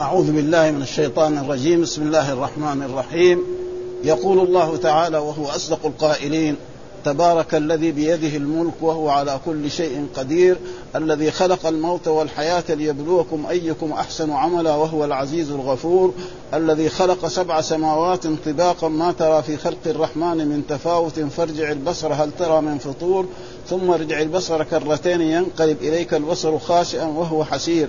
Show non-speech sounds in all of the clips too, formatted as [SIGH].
أعوذ بالله من الشيطان الرجيم. بسم الله الرحمن الرحيم. يقول الله تعالى وهو أصدق القائلين تبارك الذي بيده الملك وهو على كل شيء قدير الذي خلق الموت والحياة ليبلوكم أيكم أحسن عملا وهو العزيز الغفور الذي خلق سبع سماوات طباقا ما ترى في خلق الرحمن من تفاوت فارجع البصر هل ترى من فطور؟ ثم ارجع البصر كرتين ينقلب إليك البصر خاشئا وهو حسير.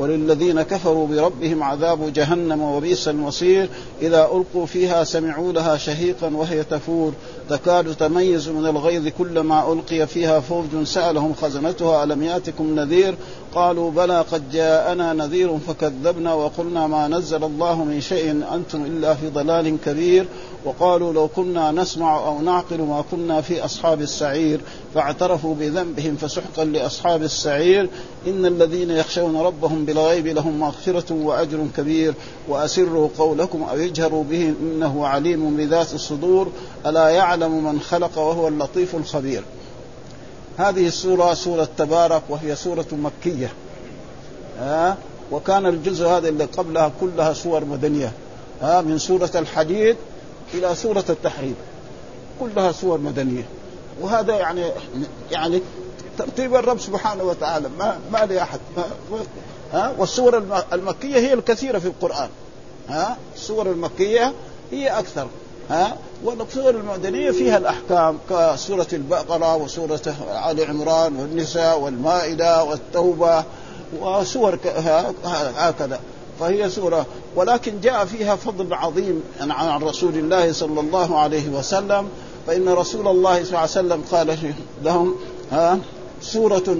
وللذين كفروا بربهم عذاب جهنم وبئس المصير. إذا ألقوا فيها سمعوا لها شهيقا وهي تفور. تكاد تميز من الغيظ كلما ألقي فيها فوج سألهم خزنتها ألم يأتكم نذير؟ قالوا بلى قد جاءنا نذير فكذبنا وقلنا ما نزل الله من شيء أنتم إلا في ضلال كبير. وقالوا لو كنا نسمع أو نعقل ما كنا في أصحاب السعير. فاعترفوا بذنبهم فسحقا لأصحاب السعير إن الذين يخشون ربهم بالغيب لهم مغفرة وأجر كبير وأسروا قولكم أو اجهروا به إنه عليم بذات الصدور ألا يعلم من خلق وهو اللطيف الخبير. هذه السورة سورة تبارك وهي سورة مكية. ها؟ وكان الجزء هذا اللي قبلها كلها سور مدنية. ها؟ من سورة الحديد إلى سورة التحريم. كلها سور مدنية. وهذا يعني يعني ترتيب الرب سبحانه وتعالى. ما ما لاحد ها؟ والسور المكية هي الكثيرة في القرآن. ها؟ السور المكية هي أكثر. ها؟ والسور المدنيه فيها الأحكام كسورة البقرة وسورة آل عمران والنساء والمائدة والتوبة وسور هكذا. فهي سورة. ولكن جاء فيها فضل عظيم عن رسول الله صلى الله عليه وسلم. فإن رسول الله صلى الله عليه وسلم قال لهم ها سورة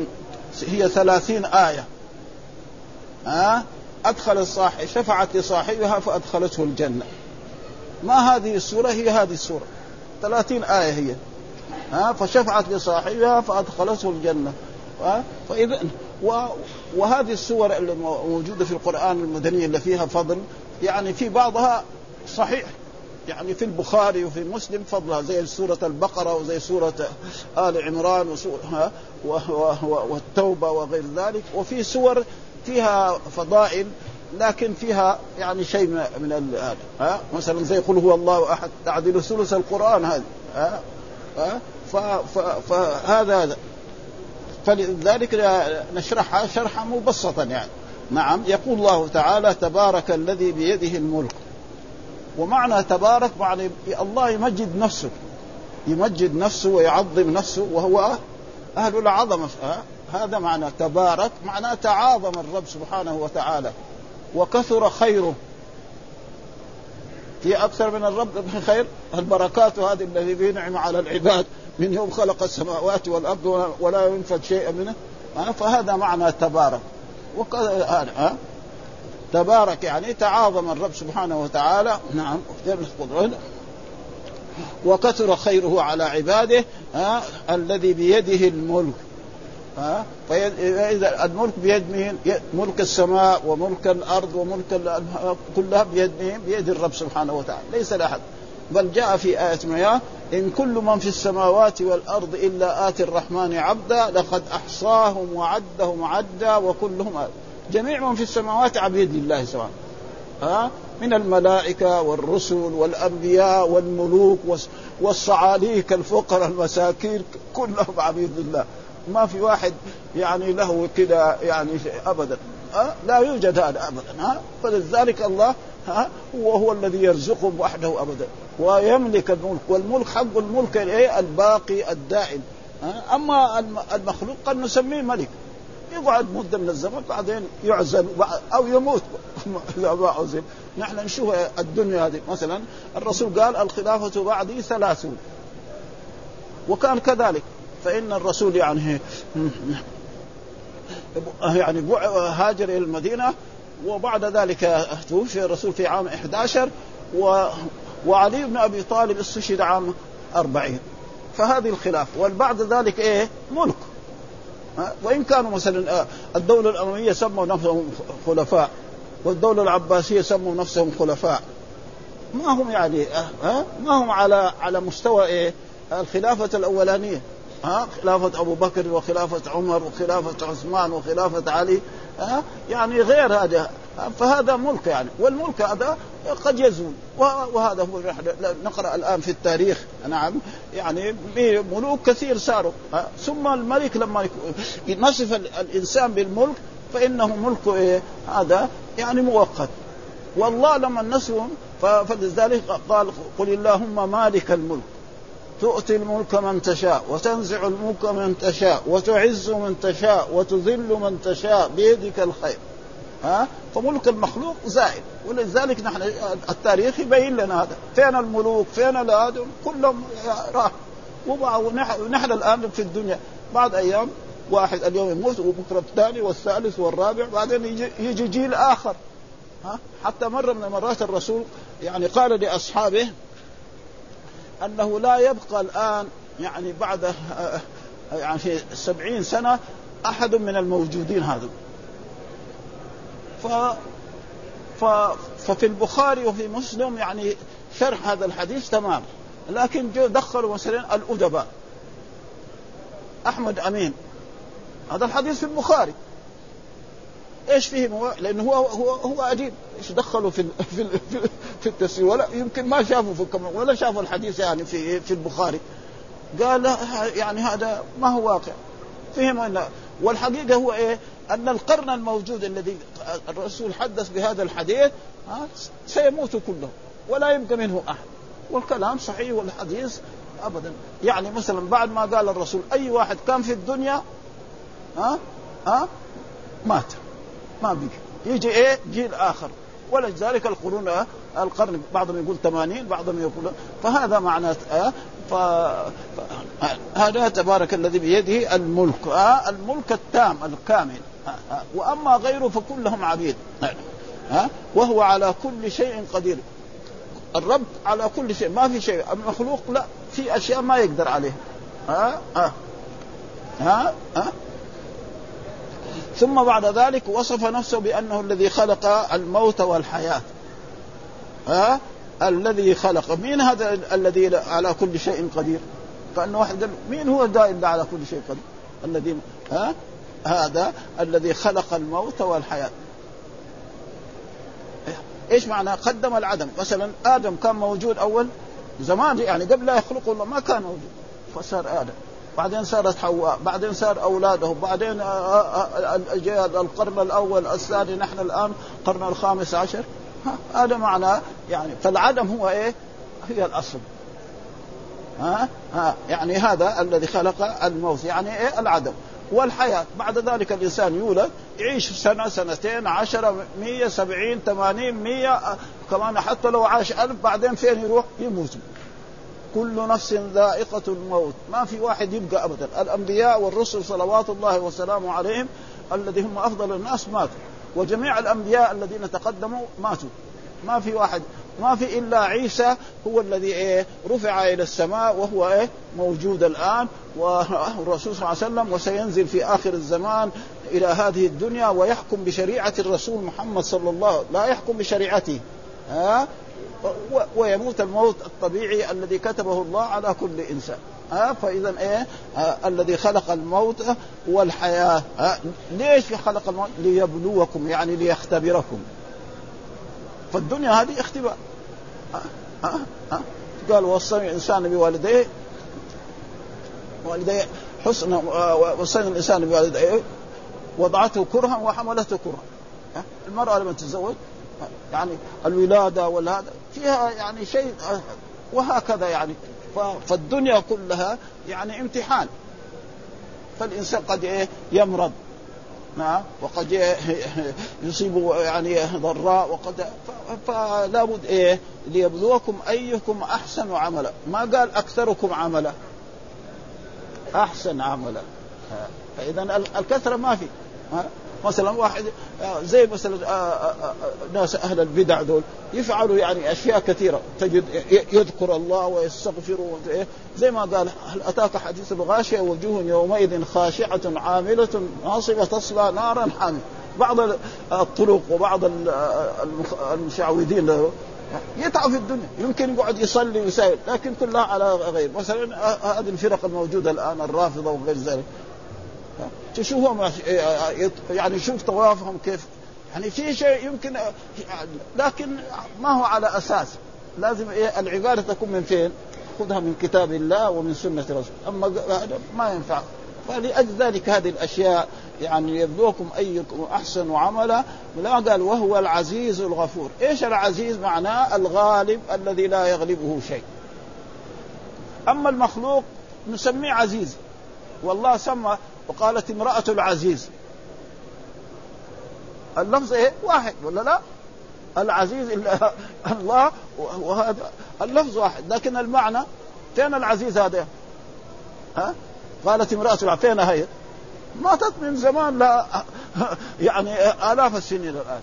هي ثلاثين آية. ها أدخل الصاحب شفعت لصاحبها فأدخلته الجنة. ما هذه السورة؟ هي هذه السورة. ثلاثين آية هي. ها فشفعت لصاحبها فأدخلته الجنة. فإذا وهذه السور الموجوده في القرآن المدني اللي فيها فضل يعني في بعضها صحيح. يعني في البخاري وفي مسلم فضلها زي سورة البقرة وزي سورة آل عمران والتوبة وغير ذلك. وفي سور فيها فضائل لكن فيها يعني شيء من هذا ها مثلا زي قل هو الله أحد تعدل ثلث القرآن هذا ها ها فهذا هذا فلذلك نشرحها شرحا مبسطا يعني. نعم يقول الله تعالى تبارك الذي بيده الملك. ومعنى تبارك معنى الله يمجد نفسه. يمجد نفسه ويعظم نفسه وهو أهل العظمة. هذا معنى تبارك معناه تعاظم الرب سبحانه وتعالى. وكثر خيره. في أكثر من الرب خير؟ البركات هذه الذي بينعم على العباد. من يوم خلق السماوات والأرض ولا ينفد شيء منه. فهذا معنى تبارك. وكذا تبارك يعني تعاظم الرب سبحانه وتعالى نعم وكثر خيره على عباده ها الذي بيده الملك ها فإذا الملك بيد مين؟ ملك السماء وملك الأرض وملك كلها بيد مين؟ بيد الرب سبحانه وتعالى ليس لأحد بل جاء في آية مياه إن كل من في السماوات والأرض إلا آتي الرحمن عبدا لقد أحصاهم وعدهم عدا وكلهم آت. جميع من في السماوات عبيد لله سبحانه ها؟ من الملائكة والرسل والأنبياء والملوك والصعاليك الفقراء المساكين كلهم عبيد لله ما في واحد يعني له كده يعني أبدا. لا يوجد هذا أبدا. ها؟ فلذلك الله ها؟ وهو الذي يرزقهم وحده ابدا. ويملك الملك والملك حق الملك الباقي الدائم. أما المخلوق قد نسميه ملك. يقعد مدة من الزمن بعدين يعزل أو يموت. [LAUGHS] اذا ما عزل نحن نشوف الدنيا هذه. مثلا الرسول قال الخلافة بعدي ثلاثون. وكان كذلك. فإن الرسول يعني [LAUGHS] يعني هاجر إلى المدينة وبعد ذلك توفي الرسول في عام 11 و وعلي بن أبي طالب استشهد عام 40 فهذه الخلافه والبعد ذلك إيه؟ ملك. وإن كانوا مثلا الدولة الأموية سموا نفسهم خلفاء والدولة العباسية سموا نفسهم خلفاء. ما هم يعني ها؟ ما هم على على مستوى إيه؟ الخلافة الأولانية ها؟ خلافة أبو بكر وخلافة عمر وخلافة عثمان وخلافة علي ها؟ يعني غير هذا. فهذا ملك يعني والملك هذا قد يزول. وهذا هو نقرأ الآن في التاريخ. نعم. يعني ملوك كثير صاروا ثم الملك لما نصف الإنسان بالملك فإنه ملك إيه؟ هذا يعني مؤقت. والله لما نسوا فلذلك قال قل اللهم مالك الملك. تؤتي الملك من تشاء وتنزع الملك من تشاء وتعز من تشاء وتذل من تشاء بيدك الخير. ها؟ فملك المخلوق زائد. ولذلك نحن التاريخ يبين لنا هذا. فين الملوك؟ فين هذا كلهم راح. ونحن الآن في الدنيا. بعد أيام واحد اليوم يموت وبكرة الثاني والثالث والرابع بعدين يجي, يجي جيل آخر. ها؟ حتى مرة من المرات الرسول يعني قال لأصحابه أنه لا يبقى الآن يعني بعد يعني في سبعين سنة أحد من الموجودين هذا ف ف ففي البخاري وفي مسلم يعني شرح هذا الحديث تمام. لكن جو دخلوا مثلا الأدباء. أحمد أمين. هذا الحديث في البخاري. إيش فيه مو... لأنه هو هو هو اديب إيش دخلوا في [LAUGHS] في في التفسير؟ ولا يمكن ما شافوا في ولا شافوا الحديث يعني في في البخاري. قال يعني هذا ما هو واقع. فهم ان والحقيقة هو إيه؟ أن القرن الموجود الذي الرسول حدث بهذا الحديث سيموت كله ولا يبقى منه أحد. والكلام صحيح والحديث ابدا. يعني مثلا بعد ما قال الرسول أي واحد كان في الدنيا ها ها مات ما بقي يجي إيه؟ جيل آخر. ولذلك القرون القرن بعضهم يقول 80 بعضهم يقول فهذا آه ف... هذا تبارك الذي بيده الملك الملك التام الكامل. وأما غيره فكلهم عبيد. آه وهو على كل شيء قدير. الرب على كل شيء. ما في شيء. المخلوق لا. في أشياء ما يقدر عليها. ها؟ ها؟ ها, ها؟ ثم بعد ذلك وصف نفسه بأنه الذي خلق الموت والحياة. ها؟ الذي خلق. مين هذا الذي على كل شيء قدير؟ كأنه واحد مين هو الدائم على كل شيء قدير؟ الذي ها؟ هذا الذي خلق الموت والحياة. إيش معنى؟ قدم العدم. مثلا آدم كان موجود أول زمان يعني قبل لا يخلقه الله ما كان موجود. فصار آدم. بعدين صارت حواء بعدين صار أولاده بعدين آه، القرن الأول الثاني نحن الآن القرن الخامس عشر. هذا معنى يعني فالعدم هو إيه؟ هي الأصل. ها ها يعني هذا الذي خلق الموت يعني إيه؟ العدم. والحياة. بعد ذلك الإنسان يولد يعيش سنة سنتين عشرة مية سبعين ثمانين مية كمان حتى لو عاش ألف بعدين فين يروح؟ يموت. كل نفس ذائقة الموت. ما في واحد يبقى أبدا. الأنبياء والرسل صلوات الله وسلامه عليهم الذي هم أفضل الناس ماتوا. وجميع الأنبياء الذين تقدموا ماتوا. ما في واحد. ما في إلا عيسى هو الذي إيه؟ رفع إلى السماء وهو إيه؟ موجود الآن. والرسول صلى الله عليه وسلم وسينزل في آخر الزمان إلى هذه الدنيا ويحكم بشريعة الرسول محمد صلى الله عليه وسلم لا يحكم بشريعته ها؟ ويموت الموت الطبيعي الذي كتبه الله على كل إنسان ها؟ فاذا إيه؟ آه الذي خلق الموت والحياة آه ليش خلق الموت؟ ليبلوكم يعني ليختبركم. فالدنيا هذه اختبار ها؟ ها؟ قال وصى الإنسان بوالديه والديه حسن وصينا الإنسان بوالديه وضعته كرها وحملته كرها. المرأة لما تتزوج يعني الولادة ولا فيها يعني شيء وهكذا يعني. فالدنيا كلها يعني امتحان. فالإنسان قد إيه؟ يمرض. نعم وقد يصيب يعني ضراء وقد فلا بد إيه؟ ليبلوكم أيكم أحسن عملا. ما قال أكثركم عملا. أحسن عملا. فاذا الكثرة ما في. مثلا واحد آه، زي مثلا آه، آه، ناس أهل البدع دول يفعلوا يعني أشياء كثيرة. تجد يذكر الله ويستغفر زي ما قال هل أتاك حديث الغاشية؟ وجوه يومئذ خاشعة عاملة ناصبة تصلى نارا حاميه بعض الطرق وبعض المشعوذين يتعب في الدنيا. يمكن يقعد يصلي ويساوي لكن كلها على غير. مثلا هذه الفرق الموجودة الآن الرافضة وغير ذلك. تشوفهم يعني شوف طوافهم كيف. يعني في شيء يمكن لكن ما هو على أساس. لازم إيه العبادة تكون من فين؟ خذها من كتاب الله ومن سنة رسول أما ما ينفع. فلأجل ذلك هذه الأشياء يعني يبلوكم أيكم أحسن عملا لا قال وهو العزيز الغفور، إيش العزيز؟ معناه الغالب الذي لا يغلبه شيء. أما المخلوق نسميه عزيز والله سمى وقالت امرأة العزيز اللفظ إيه؟ واحد ولا لا؟ العزيز إلا [LAUGHS] الله وهذا اللفظ واحد لكن المعنى فين العزيز هذا؟ ها؟ قالت امرأة فين هي؟ ماتت من زمان لا يعني آلاف السنين الآن.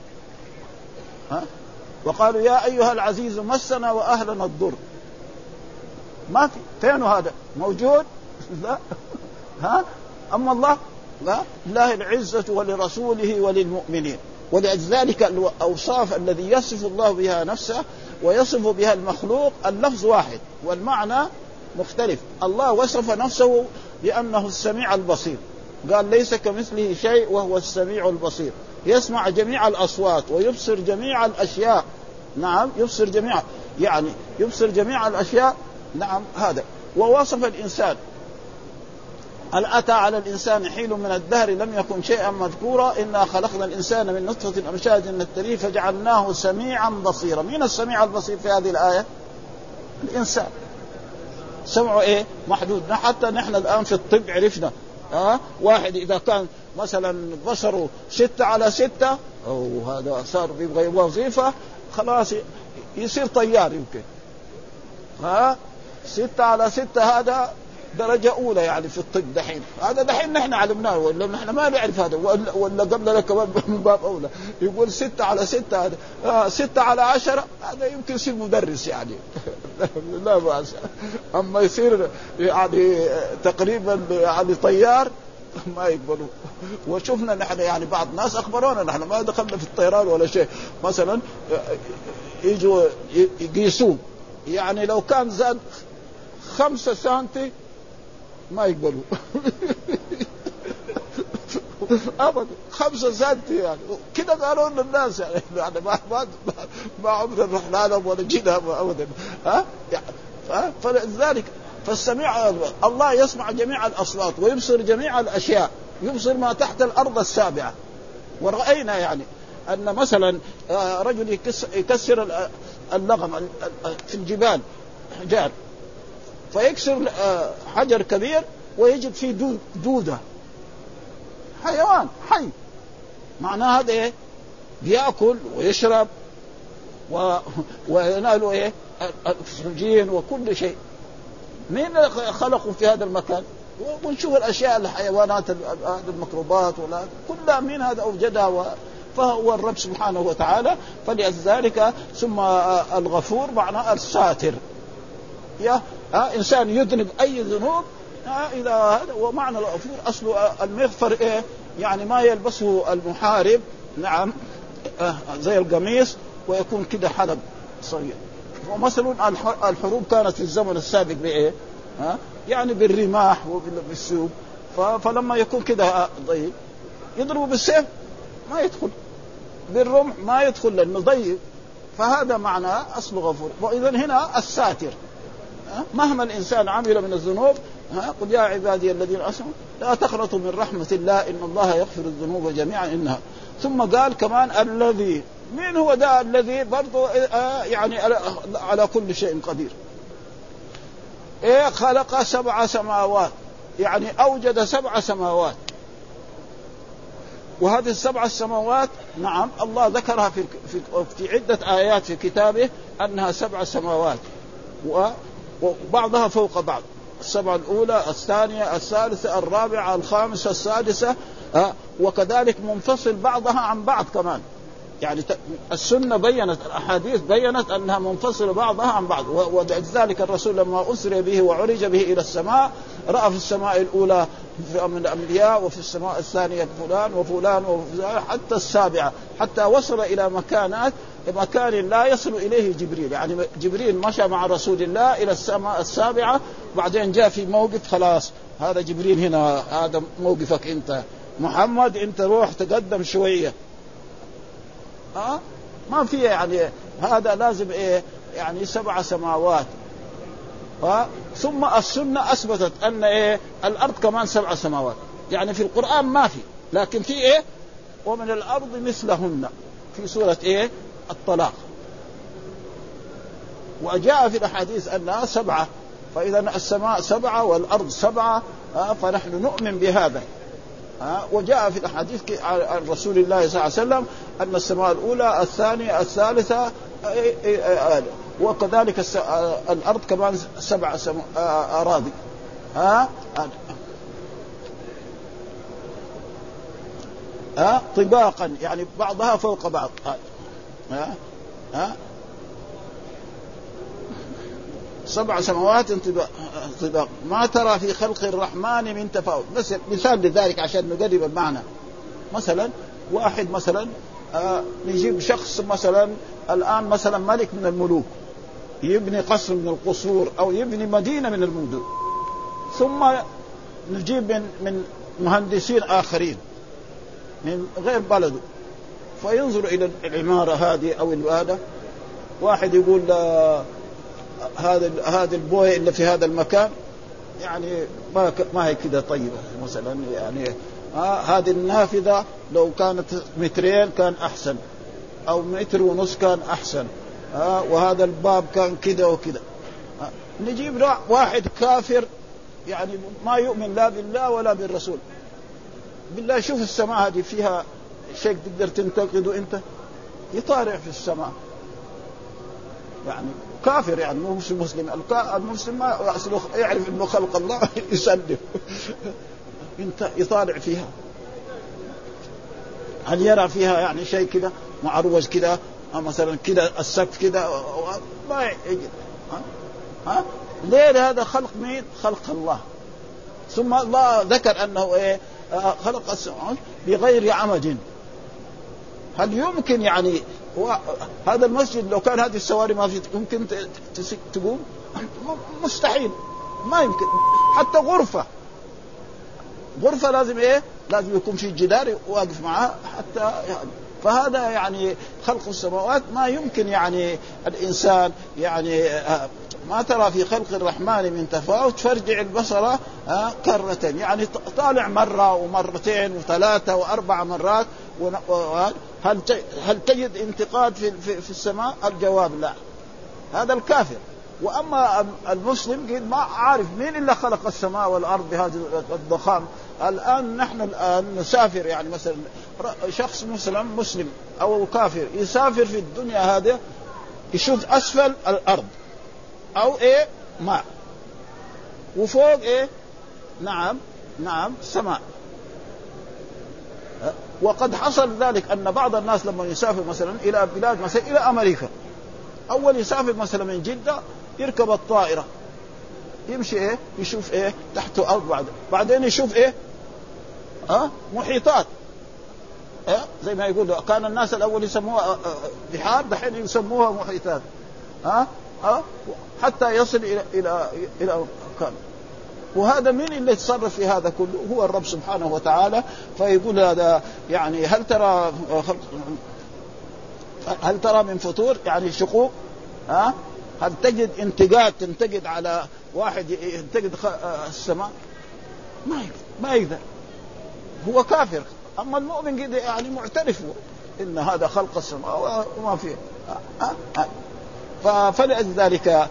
ها؟ وقالوا يا أيها العزيز مسنا وأهلنا الضر. ما في. فين هذا؟ موجود؟ [LAUGHS] لا. ها؟ أما الله؟ لا. لله العزة ولرسوله وللمؤمنين. ولذلك الأوصاف الذي يصف الله بها نفسه ويصف بها المخلوق اللفظ واحد. والمعنى مختلف. الله وصف نفسه بأنه السميع البصير. قال ليس كمثله شيء وهو السميع البصير. يسمع جميع الأصوات ويبصر جميع الأشياء. نعم يبصر جميع يعني يبصر جميع الأشياء. نعم هذا. ووصف الإنسان. هل أتى على الإنسان حين من الدهر لم يكن شيئا مذكورا؟ إنا خلقنا الإنسان من نطفة أمشاج نبتليه فجعلناه سميعا بصيرا. مين السميع البصير في هذه الآية؟ الإنسان. سمعه إيه محدود حتى نحن الآن في الطب عرفنا ها أه؟ واحد إذا كان مثلا بصره ستة على ستة أو هذا صار يبغى وظيفة خلاص يصير طيار يمكن ها أه؟ ستة على ستة هذا درجة أولى يعني في الطب دحين. هذا دحين نحن علمناه ولا نحن ما نعرف هذا ولا, ولا قبل كمان من باب أولى. يقول ستة على ستة هذا آه ستة على عشرة هذا يمكن يصير مدرس يعني. [LAUGHS] لا بأس. أما يصير يعني تقريبا يعني طيار [LAUGHS] ما يقبلوا. وشفنا نحن يعني بعض الناس أخبرونا نحن ما دخلنا في الطيران ولا شيء. مثلا يجوا يقيسوه يعني لو كان زاد خمسة سنتي ما يقبلوا. ابدا. خمسة سنت يعني. كذا قالوا للناس يعني يعني ما ما ما عمرنا رحنا لهم ولا جينا ابدا. ها؟ يعني فلذلك فالسميع الله يسمع جميع الأصوات ويبصر جميع الأشياء. يبصر ما تحت الأرض السابعة. ورأينا يعني أن مثلا آه، رجل يكسر اللغم في الجبال. حجار فيكسر آه، حجر كبير ويجد فيه دودة. حيوان حي. معناه هذا إيه؟ بيأكل ويشرب و... وينال إيه؟ الأكسجين وكل شيء. مين خلقوا في هذا المكان؟ ونشوف الأشياء الحيوانات هذه الميكروبات ولا كلها مين هذا أوجدها و... فهو الرب سبحانه وتعالى. فلذلك ثم الغفور معناه الساتر. يا ها إنسان يذنب أي ذنوب. ها إذا هذا ومعنى الغفور اصل المغفر إيه؟ يعني ما يلبسه المحارب. نعم. آه زي القميص ويكون كده حلب صغير ومثلا الحروب كانت في الزمن السابق بإيه؟ ها يعني بالرماح وبالسوق. فلما يكون كده ضيق يضربه بالسيف ما يدخل. بالرمح ما يدخل لأنه ضيق. فهذا معناه اصل غفور. واذا هنا الساتر. مهما الإنسان عمل من الذنوب قل يا عبادي الذين اسلموا لا تقنطوا من رحمة الله إن الله يغفر الذنوب جميعا إنها. ثم قال كمان الذي من هو ده الذي برضه آه، يعني على كل شيء قدير؟ إيه خلق سبع سماوات يعني أوجد سبع سماوات. وهذه السبع السماوات نعم الله ذكرها في في, في عدة آيات في كتابه أنها سبع سماوات. وبعضها فوق بعض. السبعة الأولى الثانية الثالثة الرابعة الخامسة السادسة أه وكذلك منفصل بعضها عن بعض كمان. يعني السنة بينت الأحاديث بينت أنها منفصلة بعضها عن بعض. ولذلك الرسول لما أسري به وعرج به إلى السماء رأى في السماء الأولى من الأنبياء وفي السماء الثانية فلان وفلان وفلان حتى السابعة. حتى وصل إلى مكانات مكان لا يصل إليه جبريل. يعني جبريل مشى مع رسول الله إلى السماء السابعة بعدين جاء في موقف خلاص هذا جبريل هنا هذا موقفك أنت. محمد أنت روح تقدم شوية. ها أه؟ ما في يعني هذا لازم إيه؟ يعني سبع سماوات. ها ثم السنة أثبتت أن إيه؟ الأرض كمان سبع سماوات. يعني في القرآن ما في لكن في إيه؟ ومن الأرض مثلهن. في سورة إيه؟ الطلاق. وجاء في الأحاديث أنها سبعة فإذا السماء سبعة والأرض سبعة فنحن نؤمن بهذا. وجاء في الأحاديث عن رسول الله صلى الله عليه وسلم أن السماء الأولى الثانية الثالثة وكذلك الأرض كمان سبع أراضي. ها ها طباقا يعني بعضها فوق بعض. ها؟ ها؟ سبع سماوات طباق ما ترى في خلق الرحمن من تفاوت. بس مثال لذلك عشان نقرب المعنى. مثلا واحد مثلا آه نجيب شخص مثلا الآن مثلا ملك من الملوك. يبني قصر من القصور أو يبني مدينة من المدن. ثم نجيب من من مهندسين آخرين من غير بلده. فينظر إلى العمارة هذه أو هذا واحد يقول هذا هذا البوية اللي في هذا المكان يعني ما ما هي كده طيبة مثلا يعني آه هذه النافذة لو كانت مترين كان أحسن أو متر ونص كان أحسن آه وهذا الباب كان كده وكده. آه نجيب واحد كافر يعني ما يؤمن لا بالله ولا بالرسول. بالله شوف السماء هذه فيها شيء تقدر تنتقده انت يطارع في السماء. يعني كافر يعني مو مسلم. المسلم ما يعرف إنه خلق الله [LAUGHS] يسلم. انت يطالع فيها. هل يرى فيها يعني شيء كذا معروج كذا مثلا كذا السقف كذا ما يجد ها؟ ها؟ ليه؟ هذا خلق مين؟ خلق الله. ثم الله ذكر أنه إيه؟ خلق السماوات بغير عمد. هل يمكن يعني هذا المسجد لو كان هذه السواري ما في يمكن تقوم؟ مستحيل. ما يمكن. حتى غرفة. غرفة لازم إيه؟ لازم يكون في جدار واقف معها حتى يعني. فهذا يعني خلق السماوات ما يمكن يعني الإنسان يعني ما ترى في خلق الرحمن من تفاوت فارجع البصر كرة يعني طالع مرة ومرتين وثلاثة وأربع مرات هل هل تجد انتقاد في السماء؟ الجواب لا. هذا الكافر. وأما المسلم ما عارف مين الا خلق السماء والأرض بهذه الضخام الآن نحن الآن نسافر يعني مثلا شخص مسلم مسلم أو كافر يسافر في الدنيا هذه يشوف أسفل الأرض. أو إيه؟ ماء وفوق إيه؟ نعم نعم سماء. وقد حصل ذلك أن بعض الناس لما يسافر مثلا إلى بلاد مثلا إلى أمريكا أول يسافر مثلا من جدة يركب الطائرة يمشي إيه؟ يشوف إيه؟ تحته ارض بعد بعدين يشوف إيه؟ ها أه؟ محيطات. أه؟ زي ما يقول كان الناس الأول يسموها بحار دحين يسموها محيطات. ها أه؟ حتى يصل إلى إلى إلى كان وهذا من اللي يتصرف في هذا كله؟ هو الرب سبحانه وتعالى. فيقول هذا يعني هل ترى هل ترى من فطور؟ يعني شقوق؟ ها؟ هل تجد انتقاد تنتقد على واحد ينتقد السماء؟ ما يقدر ما يقدر. هو كافر. أما المؤمن يعني معترف إن هذا خلق السماء وما فيه. فلذلك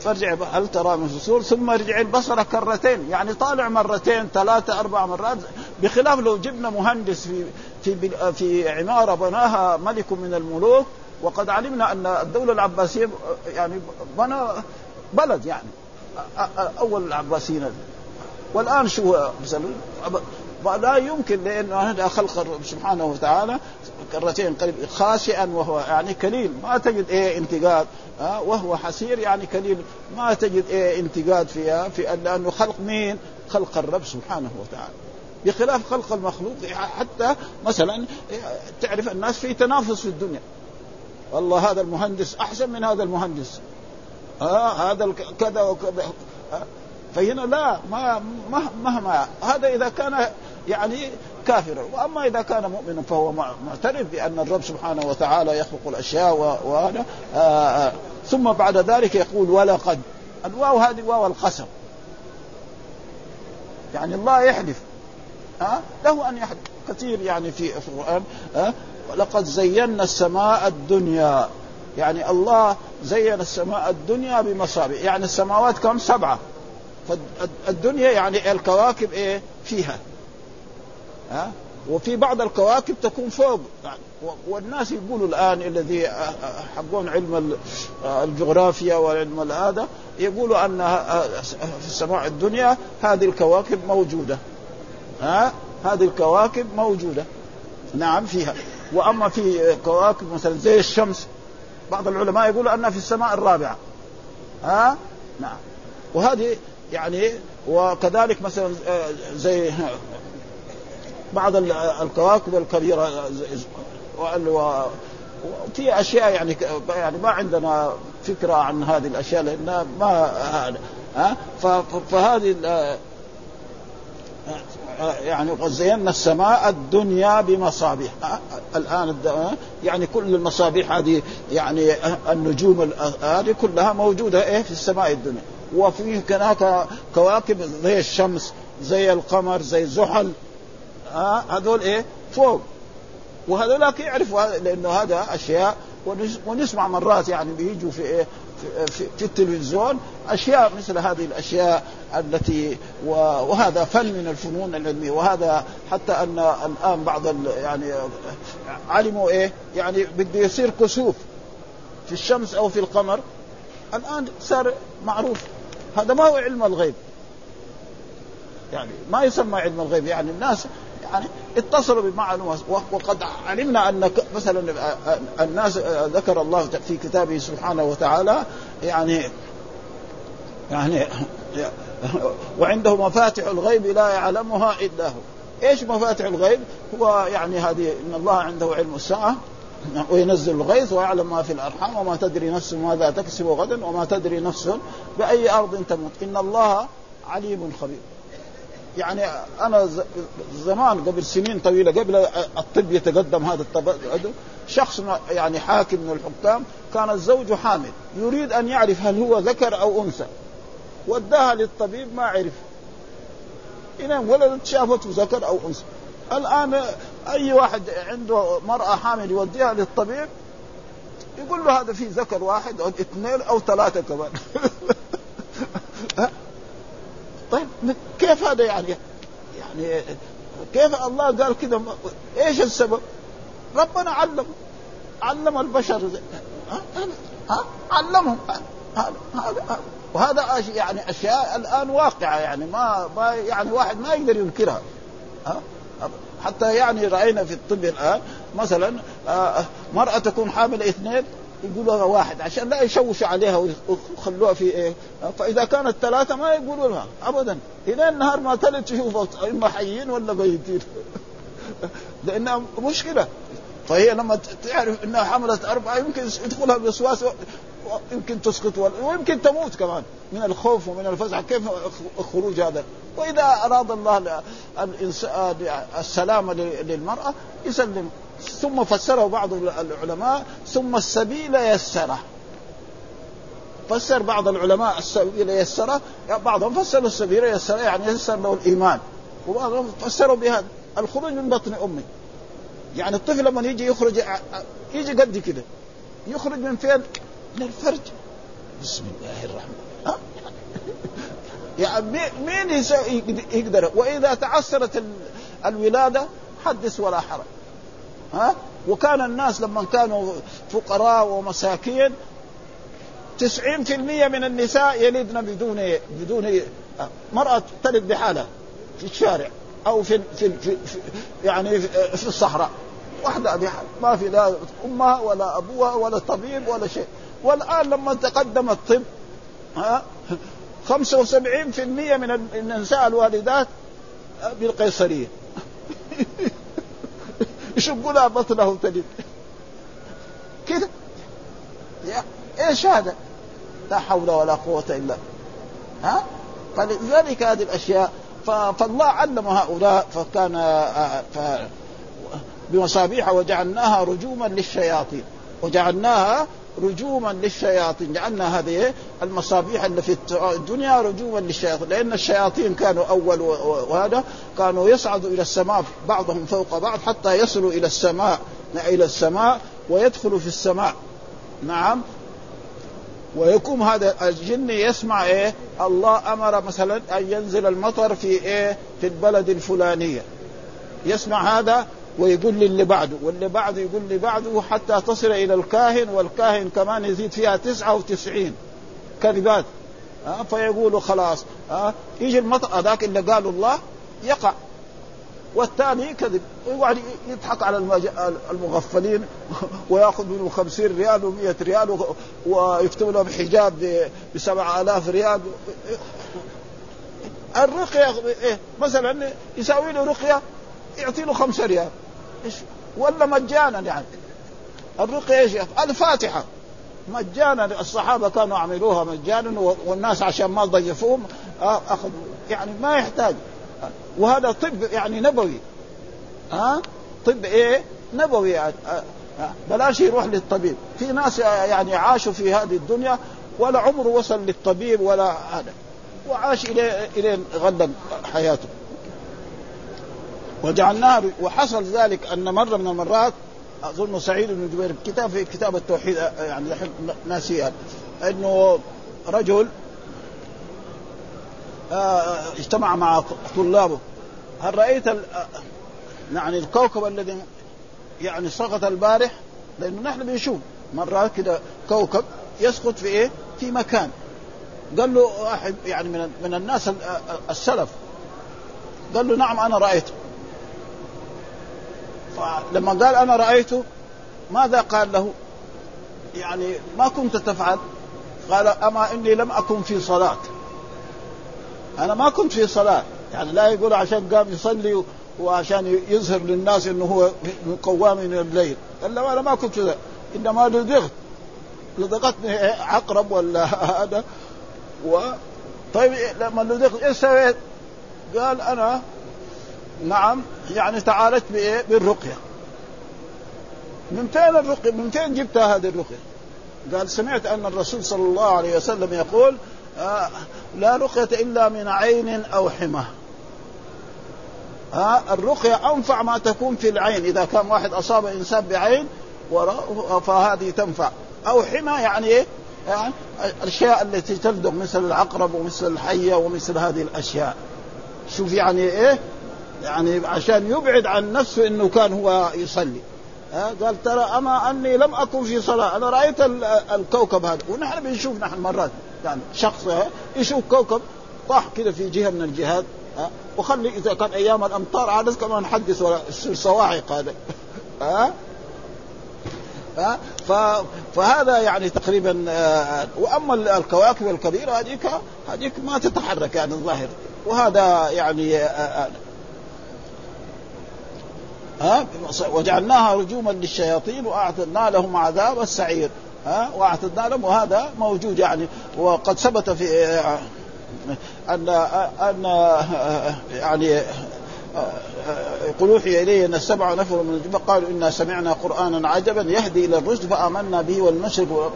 فارجع هل ترى من فصول؟ ثم ارجع البصر كرتين يعني طالع مرتين ثلاثة أربع مرات بخلاف لو جبنا مهندس في في في عمارة بناها ملك من الملوك وقد علمنا أن الدولة العباسية يعني بنى بلد يعني أول العباسيين. والآن شو لا يمكن لأن هذا خلق سبحانه وتعالى كرتين قريب خاشئا وهو يعني كليل. ما تجد إيه انتقاد ها وهو حسير يعني كليل. ما تجد إيه انتقاد فيها في لأنه خلق مين؟ خلق الرب سبحانه وتعالى. بخلاف خلق المخلوق حتى مثلا تعرف الناس في تنافس في الدنيا. والله هذا المهندس أحسن من هذا المهندس. آه هذا كذا وكذا. فهنا لا ما مهما هذا إذا كان يعني كافرا وأما إذا كان مؤمنا فهو معترف بأن الرب سبحانه وتعالى يخلق الأشياء وهذا آه آه ثم بعد ذلك يقول ولقد. الواو هذه واو القسم. يعني الله يحلف. ها أه؟ له أن يحلف. كثير يعني في القرآن أه؟ ولقد زينا السماء الدنيا. يعني الله زين السماء الدنيا بمصابيح. يعني السماوات كم؟ سبعة. فالدنيا يعني الكواكب إيه؟ فيها. ها؟ وفي بعض الكواكب تكون فوق. يعني والناس يقولوا الآن الذي حقون علم الجغرافيا وعلم هذا يقولوا أن في السماء الدنيا هذه الكواكب موجودة. ها؟ هذه الكواكب موجودة. نعم فيها. وأما في كواكب مثلا زي الشمس بعض العلماء يقولوا أنها في السماء الرابعة. ها؟ نعم. وهذه يعني وكذلك مثلا زي بعض الكواكب الكبيرة وفي أشياء يعني يعني ما عندنا فكرة عن هذه الأشياء لانها ما ها؟ فهذه يعني زينا السماء الدنيا بمصابيح. الآن يعني كل المصابيح هذه يعني النجوم هذه كلها موجودة إيه؟ في السماء الدنيا. وفي هناك كواكب زي الشمس زي القمر زي زحل. ها هذول إيه؟ فوق. وهذولاك يعرفوا لأنه هذا أشياء ونسمع مرات يعني بيجوا في إيه؟ في, في التلفزيون أشياء مثل هذه الأشياء التي وهذا فن من الفنون العلمية وهذا حتى أن الآن بعض يعني علموا إيه؟ يعني بده يصير كسوف في الشمس أو في القمر. الآن صار معروف. هذا ما هو علم الغيب. يعني ما يسمى علم الغيب. يعني الناس يعني اتصلوا بمعلومات وقد علمنا أن مثلا الناس ذكر الله في كتابه سبحانه وتعالى يعني يعني وعنده مفاتح الغيب لا يعلمها إلا هو. إيش مفاتح الغيب؟ هو يعني هذه إن الله عنده علم الساعة وينزل الغيث ويعلم ما في الأرحام وما تدري نفس ماذا تكسب غدا وما تدري نفس بأي أرض تموت. إن الله عليم خبير. يعني أنا زمان قبل سنين طويلة قبل الطب يتقدم هذا الطب شخص يعني حاكم من الحكام كان الزوج حامل يريد أن يعرف هل هو ذكر أو أنثى. وداها للطبيب ما عرف. إذا ولدت شافته ذكر أو أنثى. الآن أي واحد عنده مرأة حامل يوديها للطبيب يقول له هذا في ذكر واحد أو اثنين أو ثلاثة كمان. [LAUGHS] طيب كيف هذا يعني؟ يعني كيف الله قال كذا إيش السبب؟ ربنا علم علم البشر ها؟ ها؟ علمهم. هذا وهذا يعني أشياء الآن واقعة يعني ما ما يعني واحد ما يقدر ينكرها. ها؟ حتى يعني رأينا في الطب الآن مثلا مرأة تكون حامل اثنين يقولوا واحد عشان لا يشوشوا عليها ويخلوها في إيه؟ فإذا كانت ثلاثة ما يقولوا لها ابدا. إلى النهار ما تلد تشوف إما حيين ولا ميتين. [LAUGHS] لأنها مشكلة. فهي لما تعرف إنها حملت أربعة يمكن يدخلها بوسواس يمكن تسقط ويمكن تموت كمان. من الخوف ومن الفزع. كيف الخروج هذا؟ وإذا أراد الله السلامة للمرأة يسلم. ثم فسره بعض العلماء ثم السبيل يسره. فسر بعض العلماء السبيل يسره بعضهم فسروا السبيل يسره يعني يسر له الإيمان. وبعضهم فسروا بهذا. الخروج من بطن امه يعني الطفل لما يجي يخرج يجي قد كده. يخرج من فين؟ من الفرج. بسم الله الرحمن ها؟ يعني مين يقدر؟ وإذا تعسرت الولادة حدث ولا حرج. ها؟ وكان الناس لما كانوا فقراء ومساكين تسعين في المية من النساء يلدن بدون بدون مرأة تلد بحالها في الشارع أو في في, في, في يعني في الصحراء. واحدة بحال. ما في لا أمها ولا أبوها ولا طبيب ولا شيء. والآن لما تقدم الطب ها؟ 75% من النساء الوالدات بالقيصرية. [LAUGHS] يشقوا لها بطنه تلد كذا. إيش هذا؟ لا حول ولا قوة إلا ها؟ فلذلك هذه الأشياء فالله علم هؤلاء فكان آه، ف بمصابيح وجعلناها رجوما للشياطين. وجعلناها رجوما للشياطين جعلنا هذه المصابيح اللي في الدنيا رجوما للشياطين لأن الشياطين كانوا أول وهذا كانوا يصعدوا إلى السماء بعضهم فوق بعض حتى يصلوا إلى السماء إلى السماء ويدخلوا في السماء. نعم. ويكون هذا الجن يسمع إيه؟ الله أمر مثلا أن ينزل المطر في إيه؟ في البلد الفلانية. يسمع هذا ويقول للي بعده واللي بعده يقول لي بعده حتى تصل إلى الكاهن والكاهن كمان يزيد فيها تسعة وتسعين. كذبات أه فيقولوا خلاص أه يجي المطر هذاك اللي قالوا الله يقع. والثاني كذب ويقعد يضحك على المغفلين [LAUGHS] ويأخذ منه خمسين ريال ومئة ريال ويكتب له بحجاب بسبعة آلاف ريال. الرقية إيه مثلا يساوي له رقية يعطي له خمسة ريال. ولا مجانا يعني. الرقية إيش؟ الفاتحة. مجانا. الصحابة كانوا يعملوها مجانا والناس عشان ما ضيفوهم آه، أخذوا يعني ما يحتاج. وهذا طب يعني نبوي. ها؟ طب إيه؟ نبوي. يعني بلاش يروح للطبيب. في ناس يعني عاشوا في هذه الدنيا ولا عمره وصل للطبيب ولا هذا. وعاش إلى إلى غدا حياته. وجعلناه وحصل ذلك أن مرة من المرات أظن سعيد بن جبير كتاب في كتاب التوحيد يعني ناسيها إنه رجل آه، اجتمع مع طلابه. هل رأيت يعني الكوكب الذي يعني سقط البارح؟ لأنه نحن بنشوف مرات كده كوكب يسقط في إيه؟ في مكان. قال له واحد يعني من من الناس السلف قال له نعم أنا رأيته. فلما قال أنا رايته ماذا قال له؟ يعني ما كنت تفعل. قال أما إني لم أكن في صلاة. أنا ما كنت في صلاة. يعني لا يقول عشان قام يصلي وعشان يظهر للناس إنه هو من قوام من الليل. قال له أنا ما كنت كذا إنما لدغت لدغتني عقرب ولا [LAUGHS] هذا. و طيب لما لدغت إيش سويت؟ قال أنا نعم يعني تعالجت بإيه؟ بالرقية من فين الرقية؟ من فين جبتها هذه الرقية؟ قال سمعت أن الرسول صلى الله عليه وسلم يقول آه لا رقية إلا من عين أو حمى ها آه الرقية أنفع ما تكون في العين إذا كان واحد أصاب إنسان بعين فهذه تنفع أو حمى يعني إيه؟ يعني الأشياء التي تلدغ مثل العقرب ومثل الحية ومثل هذه الأشياء شوف يعني إيه يعني عشان يبعد عن نفسه إنه كان هو يصلي. ها قال ترى أما أني لم أكن في صلاة. أنا رأيت الكوكب هذا. ونحن بنشوف نحن مرات يعني شخص يشوف كوكب طاح كذا في جهة من الجهات ها وخلي إذا كان أيام الأمطار عاد كمان نحدث ولا صواعق هذا. [LAUGHS] ها؟ ها؟ فهذا يعني تقريبا آه، وأما الكواكب الكبيرة هذيك هذيك ما تتحرك يعني الظاهر. وهذا يعني آه، آه، ها؟ وجعلناها رجوما للشياطين وأعتدنا لهم عذاب السعير. ها؟ وأعتدنا لهم وهذا موجود يعني. وقد ثبت في أن أن يعني يقول أوحي إلي أن السبع نفر من الجبل قالوا إنا سمعنا قرآنا عجبا يهدي إلى الرشد فآمنا به والمشرق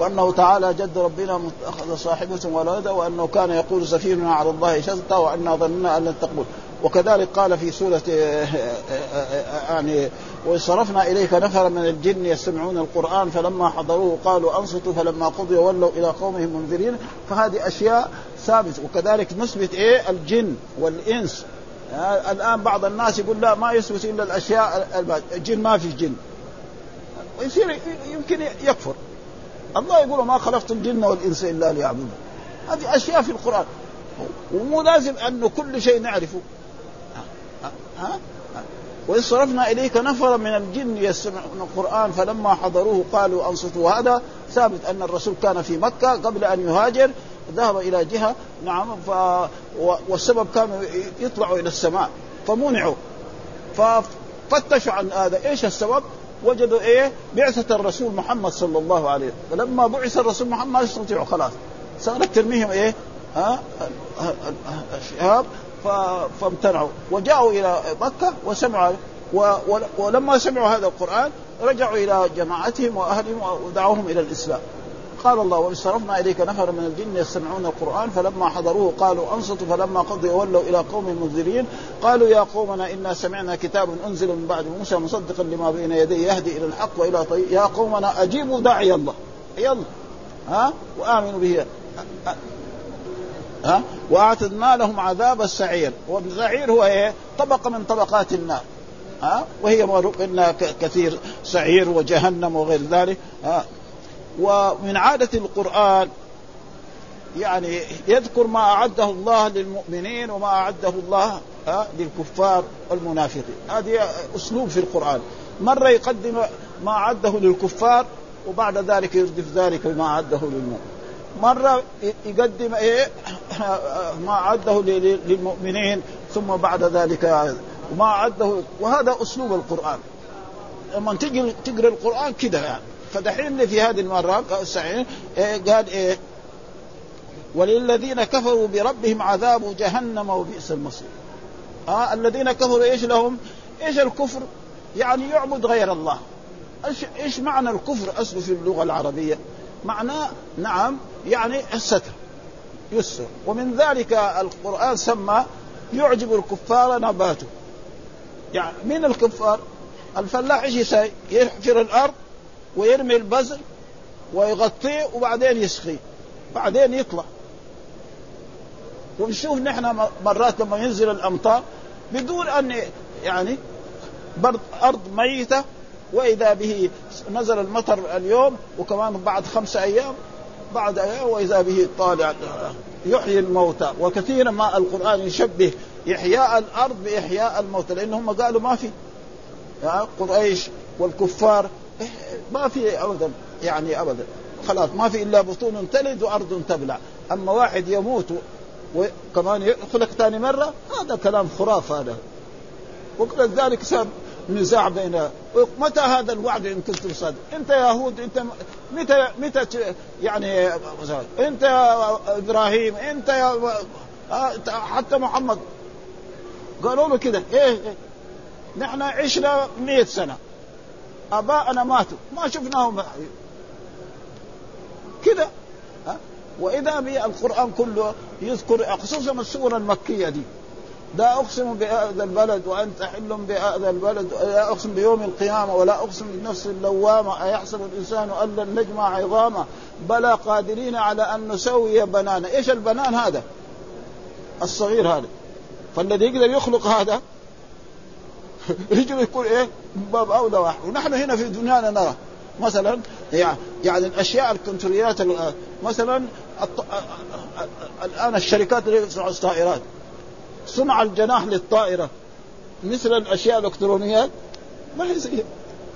وأنه تعالى جد ربنا اتخذ صاحبة ولدا وأنه كان يقول سفيرنا على الله شتى وأنا ظننا أن لن تقبل. وكذلك قال في سورة آه، آه، آه، يعني وصرفنا إليك نفرا من الجن يستمعون القرآن فلما حضروه قالوا أنصتوا فلما قضي ولوا إلى قومهم منذرين. فهذه أشياء ثابتة. وكذلك نثبت إيه؟ الجن والإنس. الآن بعض الناس يقول لا ما يثبت إلا الأشياء الجن ما في جن. ويصير يمكن يكفر. الله يقول ما خلقت الجن والإنس إلا ليعبدون. هذه أشياء في القرآن. ومو لازم أنه كل شيء نعرفه. ها؟ وإذ صرفنا إليك نفرا من الجن يستمعون القرآن فلما حضروه قالوا أنصتوا هذا. ثابت أن الرسول كان في مكة قبل أن يهاجر ذهب إلى جهة نعم ف... والسبب كانوا يطلعوا إلى السماء فمنعوا. ففتشوا عن هذا. إيش السبب؟ وجدوا إيه؟ بعثة الرسول محمد صلى الله عليه وسلم. فلما بعث الرسول محمد ما يستطيعوا خلاص. صارت ترميهم إيه؟ ها؟ الشهاب فامتنعوا. وجاءوا إلى مكة وسمعوا ولما سمعوا هذا القرآن رجعوا إلى جماعتهم وأهلهم ودعوهم إلى الإسلام. قال الله وإذ صرفنا إليك نفر من الجن يستمعون القرآن فلما حضروه قالوا أنصتوا فلما قضي ولوا إلى قوم منذرين قالوا يا قومنا إنا سمعنا كتابا أنزل من بعد موسى مصدقا لما بين يديه يهدي إلى الحق وإلى طريق يا قومنا أجيبوا داعي الله. يلا. ها؟ وآمنوا به. ها واعتدنا لهم عذاب السعير. والسعير هو إيه؟ طبقة من طبقات النار. ها؟ وهي انها كثير سعير وجهنم وغير ذلك. ها؟ ومن عادة القرآن يعني يذكر ما أعده الله للمؤمنين وما أعده الله للكفار والمنافقين. هذه أسلوب في القرآن. مرة يقدم ما أعده للكفار وبعد ذلك يردف ذلك بما أعده للمؤمنين. مرة يقدم إيه؟ [COUGHS] ما أعده للمؤمنين ثم بعد ذلك وما أعده وهذا أسلوب القرآن. لما تجي تقرأ القرآن كده يعني. فدحين في هذه المرة إيه قال إيه؟ وللذين كفروا بربهم عذاب جهنم وبئس المصير. آه الذين كفروا إيش لهم؟ إيش الكفر؟ يعني يعبد غير الله. إيش إيش معنى الكفر؟ اصله في اللغة العربية؟ معناه نعم يعني الستر يسر ومن ذلك القرآن سمى يعجب الكفار نباته يعني من الكفار؟ الفلاح إيش يسوي؟ يحفر الأرض ويرمي البذر ويغطيه وبعدين يسقيه بعدين يطلع ونشوف نحن مرات لما ينزل الأمطار بدون أن يعني برد أرض ميتة وإذا به نزل المطر اليوم وكمان بعد خمسة أيام بعد أيام وإذا به طالع يحيي الموتى. وكثيرا ما القرآن يشبه إحياء الأرض بإحياء الموتى لأنهم قالوا ما في. قريش والكفار ما في ابدا يعني ابدا. خلاص ما في إلا بطون تلد وأرض تبلع. أما واحد يموت وكمان يخلق ثاني مرة هذا كلام خراف هذا وقبل ذلك نزاع بين متى هذا الوعد إن كنتم صادق أنت يا يهود أنت متى متى يعني أنت يا إبراهيم أنت يا حتى محمد. قالوا له كده إيه, إيه؟ نحن عشنا مئة سنة. آباءنا ماتوا ما شفناهم. كذا وإذا بالقران كله يذكر خصوصا السور المكية دي. لا أقسم بهذا البلد وأنت حل بهذا البلد لا أقسم بيوم القيامة ولا أقسم بالنفس اللوامة أيحسب الإنسان أن لن نجمع عظامه بلى قادرين على أن نسوي بنانا. إيش البنان هذا؟ الصغير هذا. فالذي يقدر يخلق هذا [LAUGHS] رجل يكون إيه؟ باب أولى واحد. ونحن هنا في دنيانا نرى. مثلا يعني الأشياء الكنتروليات مثلا الآن الشركات اللي تصنع الطائرات صنع الجناح للطائرة. مثل الأشياء الإلكترونيات؟ ما هي زي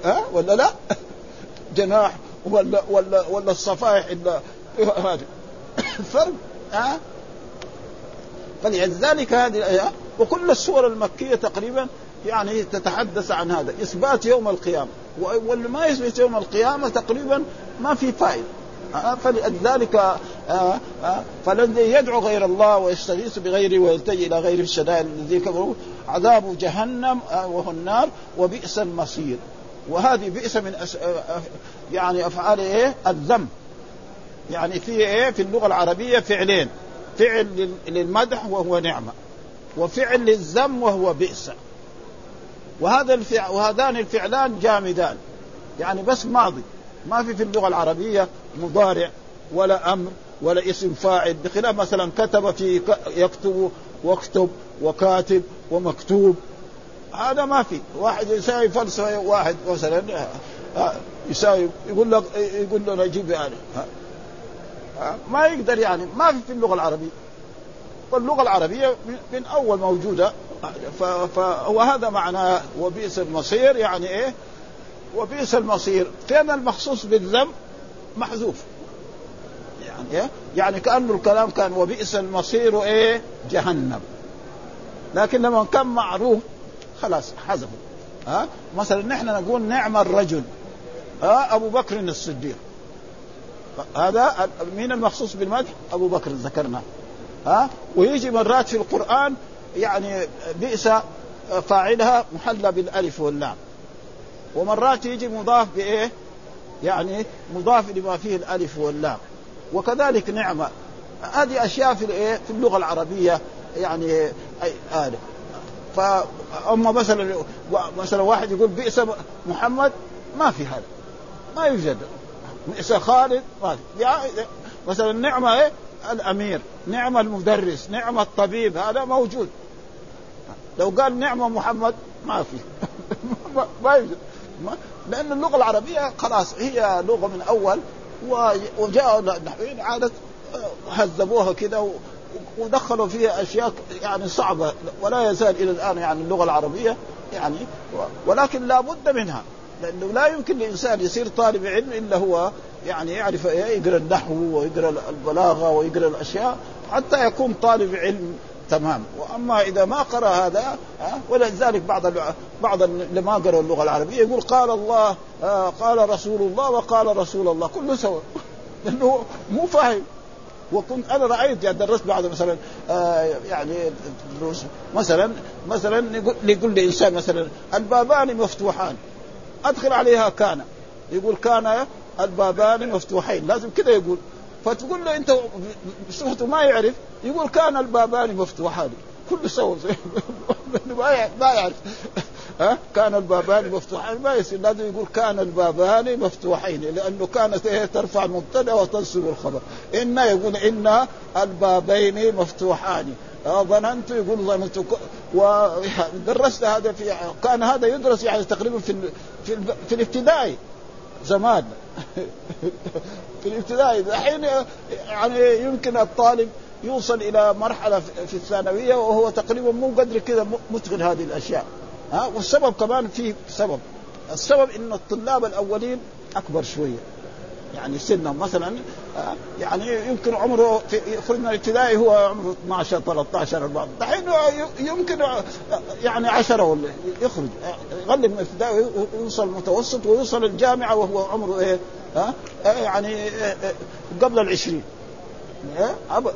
ها؟ ولا لا؟ [LAUGHS] جناح ولا ولا ولا الصفائح الا [COUGHS] فرق ها؟ فلذلك هذه وكل السور المكية تقريبا يعني تتحدث عن هذا. إثبات يوم القيامة. واللي ما يثبت يوم القيامة تقريبا ما في فائدة. فلذلك آه، آه، فالذي يدعو غير الله ويستغيث بغيره ويلتجئ إلى غيره في الشدائد الذي كفروا. عذاب جهنم وهو النار وبئس المصير. وهذه بئس من أس... يعني أفعال إيه؟ الذم. يعني في إيه؟ في اللغة العربية فعلين. فعل للمدح وهو نعمة وفعل للذم وهو بئس. وهذا الفع... وهذان الفعلان جامدان. يعني بس ماضي. ما في في اللغة العربية مضارع ولا أمر ولا اسم فاعل بخلاف مثلا كتب في يكتب واكتب وكاتب ومكتوب. هذا ما في. واحد يساوي فلسفة واحد مثلا آه، يساوي يقول لك يقول له نجيب يعني ما يقدر يعني. ما في في اللغة العربية. واللغة العربية من أول موجودة. فهو هذا معناه وبئس المصير. يعني إيه؟ وبئس المصير. فين المخصوص بالذنب محذوف. يعني إيه؟ يعني كأنه الكلام كان وبئس المصير إيه؟ جهنم. لكن لما كان معروف خلاص حذفوا. ها؟ مثلا نحن نقول نعم الرجل. ها؟ أبو بكر الصديق. هذا مين المخصوص بالمدح؟ أبو بكر ذكرنا. ها؟ ويجي مرات في القرآن يعني بئس فاعلها محلى بالألف واللام. ومرات يجي مضاف بإيه؟ يعني مضاف لما فيه الألف واللام. وكذلك نعمة. هذه أشياء في الإيه؟ في اللغة العربية يعني أي هذا فاما مثلا مثلا واحد يقول بئس محمد ما في هذا. ما يوجد. بئس خالد ما في. مثلا نعمة إيه؟ الأمير نعم المدرس نعم الطبيب هذا موجود. لو قال نعمة محمد ما في. [LAUGHS] ما يوجد. لأن اللغة العربية خلاص هي لغة من أول وجاء النحويين عادت هذبوها كده ودخلوا فيها أشياء يعني صعبة ولا يزال إلى الآن يعني اللغة العربية يعني ولكن لا بد منها لأنه لا يمكن لإنسان يصير طالب علم إلا هو يعني يعرف يقرأ النحو ويقرأ البلاغة ويقرأ الأشياء حتى يكون طالب علم تمام. وأما إذا ما قرأ هذا ولذلك بعض بعض اللي ما قرأوا اللغة العربية يقول قال الله قال رسول الله وقال رسول الله. كله سوا. [LAUGHS] لأنه مو فاهم. وكنت أنا رأيت يعني درست بعض مثلا آه يعني دروس. مثلا مثلا يقول لي إنسان مثلا البابان مفتوحان. أدخل عليها كان. يقول كان البابان مفتوحين. لازم كذا يقول. فتقول له انت بصفته ما يعرف يقول كان البابان مفتوحان كل سوى [LAUGHS] ما يعرف. [LAUGHS] ها؟ كان البابان مفتوحين ما يصير لازم يقول كان البابان مفتوحين لأنه كانت إيه ترفع المبتدأ وتنصب الخبر. إن يقول إن البابين مفتوحان. ظننت يقول ظننت ودرست هذا في كان هذا يدرس يعني تقريبا في, في الابتدائي زمان. [LAUGHS] في الابتدائي الحين يعني يمكن الطالب يوصل إلى مرحلة في الثانوية وهو تقريبا مو قدر كذا متقن هذه الأشياء. ها؟ والسبب كمان في سبب. السبب إن الطلاب الأولين أكبر شوية. يعني سنهم مثلا يعني يمكن عمره يخرج من الابتدائي هو عمره 12 13 14 دحين يمكن يعني 10 ولا يخرج يغلب من الابتدائي ويوصل المتوسط ويوصل الجامعة وهو عمره إيه؟ ها يعني قبل العشرين.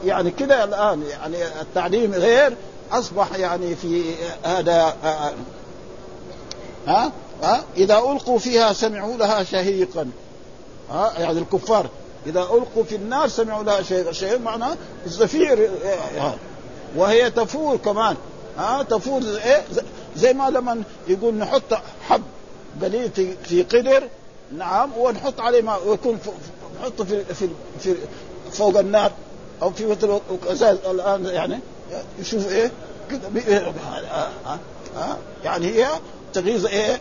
يعني كده الآن يعني التعليم غير أصبح يعني في هذا ها؟ ها؟ إذا ألقوا فيها سمعوا لها شهيقا. ها يعني الكفار. إذا ألقوا في النار سمعوا لها شهيقا شهيق معناه الزفير وهي تفور كمان. ها تفور إيه؟ زي ما لما يقول نحط حب قليل في قدر. نعم ونحط عليه ما ويكون نحطه في في في فوق النار. أو في مثل ازاز الآن يعني يشوف إيه؟ كده يعني هي تغيظ إيه؟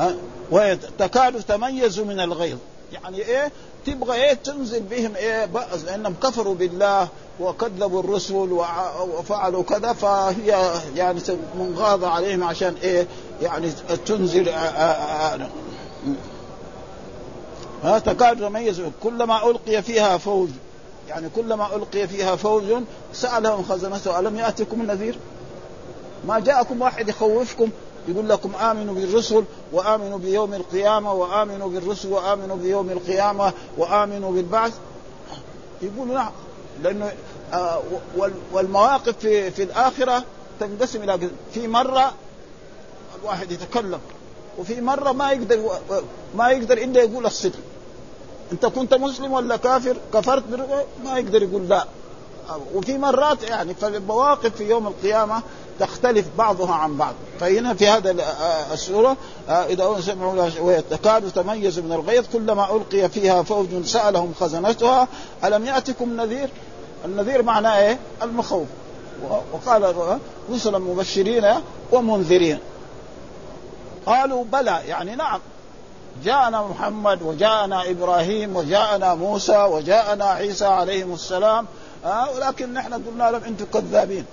[COUGHS] وتكاد تميز من الغيظ. يعني إيه؟ تبغى إيه؟ تنزل بهم إيه؟ بأس لأنهم كفروا بالله وكذبوا الرسل وفعلوا كذا فهي يعني منغاضة عليهم عشان إيه؟ يعني تنزل ها؟ تكاد تميز. كلما ألقي فيها فوج يعني كلما ألقي فيها فوج سألهم خزنته ألم يأتكم النذير؟ ما جاءكم واحد يخوفكم يقول لكم آمنوا بالرسل وآمنوا بيوم القيامة وآمنوا بالرسل وآمنوا بيوم القيامة وآمنوا بالبعث. يقولوا نعم لأنه آه والمواقف في في الآخرة تنقسم إلى في مرة الواحد يتكلم وفي مرة ما يقدر ما يقدر إلا يقول الصدق. أنت كنت مسلم ولا كافر؟ كفرت ما يقدر يقول لا. وفي مرات يعني فالمواقف في يوم القيامة تختلف بعضها عن بعض. فهنا في هذا السوره إذا سمعوا وتكاد تميز من الغيظ كلما ألقي فيها فوج سألهم خزنتها ألم يأتكم نذير؟ النذير معناه إيه؟ المخوف. وقال رسلا مبشرين ومنذرين. قالوا بلى يعني نعم. جاءنا محمد وجاءنا إبراهيم وجاءنا موسى وجاءنا عيسى عليهم السلام. آه ولكن نحن قلنا لهم أنتم كذابين.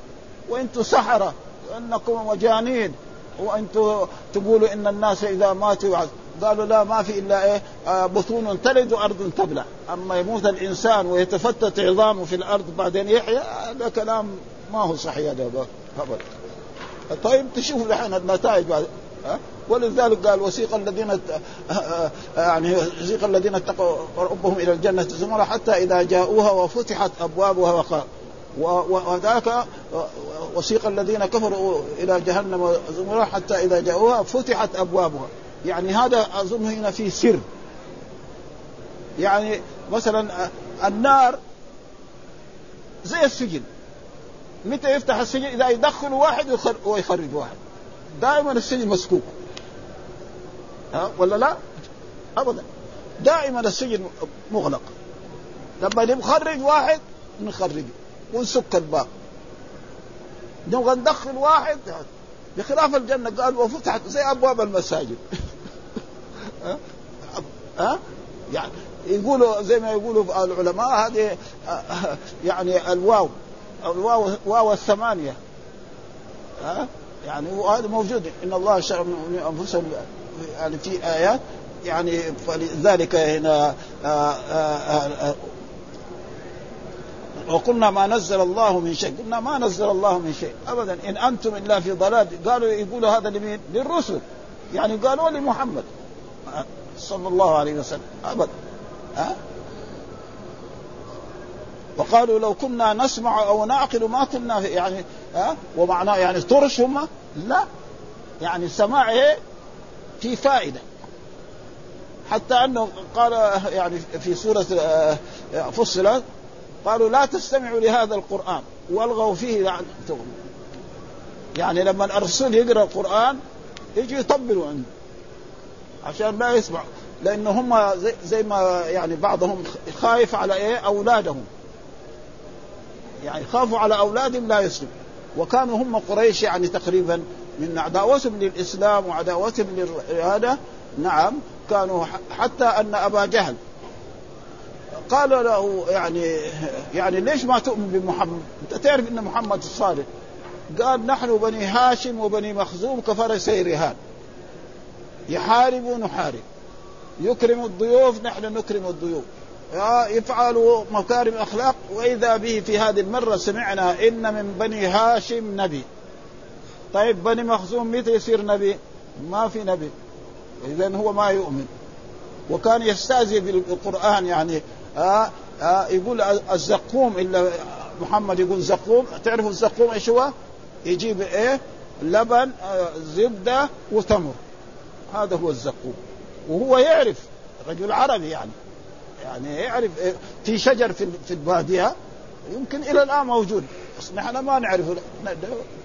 وأنتم سحرة وانكم مجانين وأنتم تقولوا إن الناس إذا ماتوا قالوا لا ما في إلا إيه؟ آه بطون تلد وأرض تبلع. أما يموت الإنسان ويتفتت عظامه في الأرض بعدين يحيا هذا كلام ما هو صحيح هذا طيب تشوف الحين النتائج بعد. ها؟ ولذلك قال وسيق الذين يعني وسيق الذين اتقوا ربهم إلى الجنة زمرا حتى إذا جاءوها وفتحت أبوابها وقال وذاك وسيق الذين كفروا إلى جهنم زمرا حتى إذا جاءوها فتحت أبوابها. يعني هذا أظن هنا في سر. يعني مثلا النار زي السجن. متى يفتح السجن؟ إذا يدخل واحد ويخرج واحد. دائما السجن مسكوك. ها؟ ولا لا؟ ابدا. دائما السجن مغلق. لما نخرج واحد نخرجه ونسك الباب نبغى ندخل واحد بخلاف الجنة قال وفتحت زي أبواب المساجد. [LAUGHS] ها ها يعني يقولوا زي ما يقولوا العلماء هذه يعني الواو الواو واو الثمانية. ها يعني وهذا موجود إن الله شرع من أنفسهم يعني في آيات يعني فلذلك هنا وقلنا ما نزل الله من شيء. قلنا ما نزل الله من شيء. ابدا. إن أنتم إلا في ضلال. قالوا يقولوا هذا لمين؟ للرسل. يعني قالوا لمحمد. صلى الله عليه وسلم. ابدا. ها؟ وقالوا لو كنا نسمع أو نعقل ما كنا يعني ها؟ ومعناه يعني ترش هم؟ لا. يعني السماع إيه؟ في فائدة. حتى أنه قال يعني في سورة آه، فصلت قالوا لا تستمعوا لهذا القرآن والغوا فيه لعنتهم يعني لما الرسول يقرأ القرآن يجي يطبلوا عنده عشان لا يسمع لأنه هم زي, زي ما يعني بعضهم خايف على إيه؟ أولادهم. يعني خافوا على أولادهم لا يسلم. وكانوا هم قريش يعني تقريبا من عداوتهم للإسلام وعداوتهم للريادة. نعم كانوا حتى أن أبا جهل قال له يعني يعني ليش ما تؤمن بمحمد؟ أنت تعرف إن محمد الصادق قال نحن بني هاشم وبني مخزوم كفرسي رهان. يحارب ونحارب يكرم الضيوف نحن نكرم الضيوف. يفعل مكارم اخلاق وإذا به في هذه المرة سمعنا إن من بني هاشم نبي. طيب بني مخزوم متى يصير نبي؟ ما في نبي. اذا هو ما يؤمن. وكان يستهزئ بالقرآن يعني آه آه يقول الزقوم إلا محمد يقول زقوم. تعرفوا الزقوم إيش هو؟ يجيب إيه؟ لبن آه زبدة وتمر. هذا هو الزقوم. وهو يعرف رجل عربي يعني. يعني يعرف إيه في شجر في في البادية. يمكن إلى الآن موجود. بس نحن ما نعرف.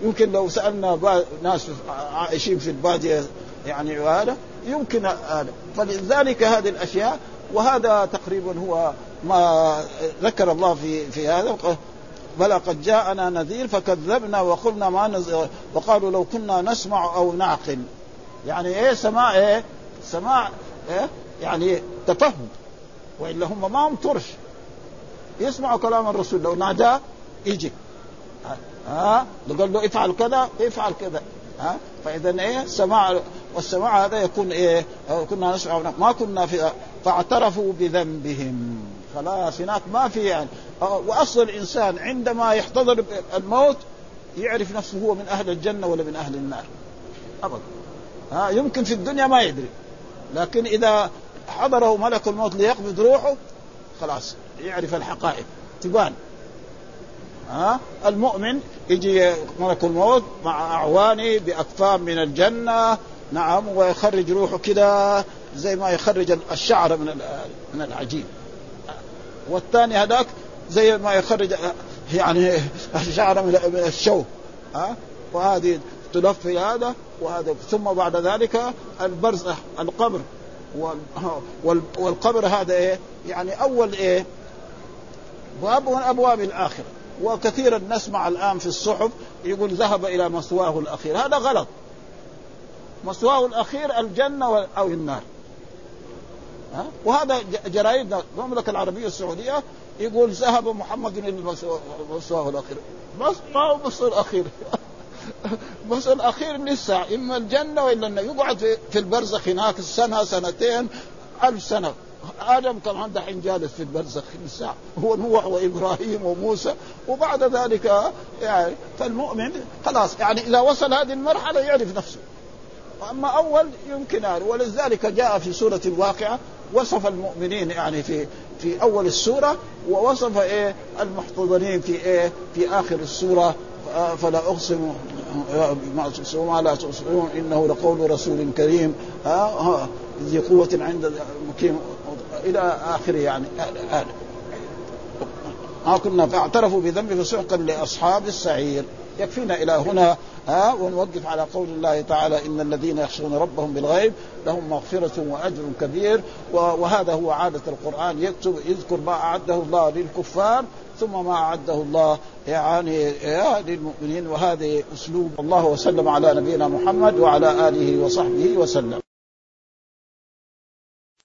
يمكن لو سألنا ناس عايشين في البادية يعني هذا يمكن هذا. فلذلك هذه الأشياء وهذا تقريبا هو ما ذكر الله في في هذا. بلى قد جاءنا نذير فكذبنا وقلنا ما نزل وقالوا لو كنا نسمع أو نعقل. يعني إيه سماع إيه سماع إيه يعني تفهم. والا هم ما هم طرش يسمعوا كلام الرسول. لو ناداه يجي. ها؟ قال له افعل كذا افعل كذا. ها؟ فاذا إيه سماع والسماع هذا يكون إيه؟ كنا نسمع ما كنا في فاعترفوا بذنبهم. خلاص هناك ما في يعني. وأصل الإنسان عندما يحتضر الموت يعرف نفسه هو من أهل الجنة ولا من أهل النار. ابدا. ها يمكن في الدنيا ما يدري. لكن إذا حضره ملك الموت ليقبض روحه خلاص يعرف الحقائق. تبان ها المؤمن يجي ملك الموت مع أعوانه بأكفان من الجنة نعم ويخرج روحه كده زي ما يخرج الشعر من من العجين. والثاني هذاك زي ما يخرج يعني الشعر من الشوك. ها؟ وهذه تلفي هذا وهذا ثم بعد ذلك البرزخ القبر. والقبر هذا إيه؟ يعني أول إيه؟ باب من أبواب الآخرة. وكثيرا نسمع الآن في الصحف يقول ذهب إلى مثواه الأخير. هذا غلط. مثواه الأخير الجنة أو النار. ها؟ وهذا جرايد المملكة العربية السعودية يقول ذهب محمد إلى مثواه الأخير. بس ما هو بس الأخير. [LAUGHS] بس الأخير لسه إما الجنة وإلا النار. يقعد في, البرزخ هناك سنة سنتين ألف سنة. آدم كمان دحين جالس في البرزخ لسه. هو نوح وإبراهيم وموسى. وبعد ذلك يعني فالمؤمن خلاص يعني إذا وصل هذه المرحلة يعرف نفسه. وأما أول يمكن ولذلك جاء في سورة الواقعة وصف المؤمنين يعني في في أول السورة ووصف إيه؟ المحتضنين في إيه؟ في آخر السورة فلا أقسم ما لا تبصرون إنه لقول رسول كريم ها ذي قوة عند مقيم إلى اخره يعني هذا ما كنا فاعترفوا بذنب فسحقا لأصحاب السعير. يكفينا إلى هنا ها ونوقف على قول الله تعالى إن الذين يخشون ربهم بالغيب لهم مغفرة وأجر كبير وهذا هو عادة القرآن يكتب يذكر ما أعده الله للكفار ثم ما أعده الله يعني للمؤمنين. وهذا أسلوب الله وسلم على نبينا محمد وعلى آله وصحبه وسلم.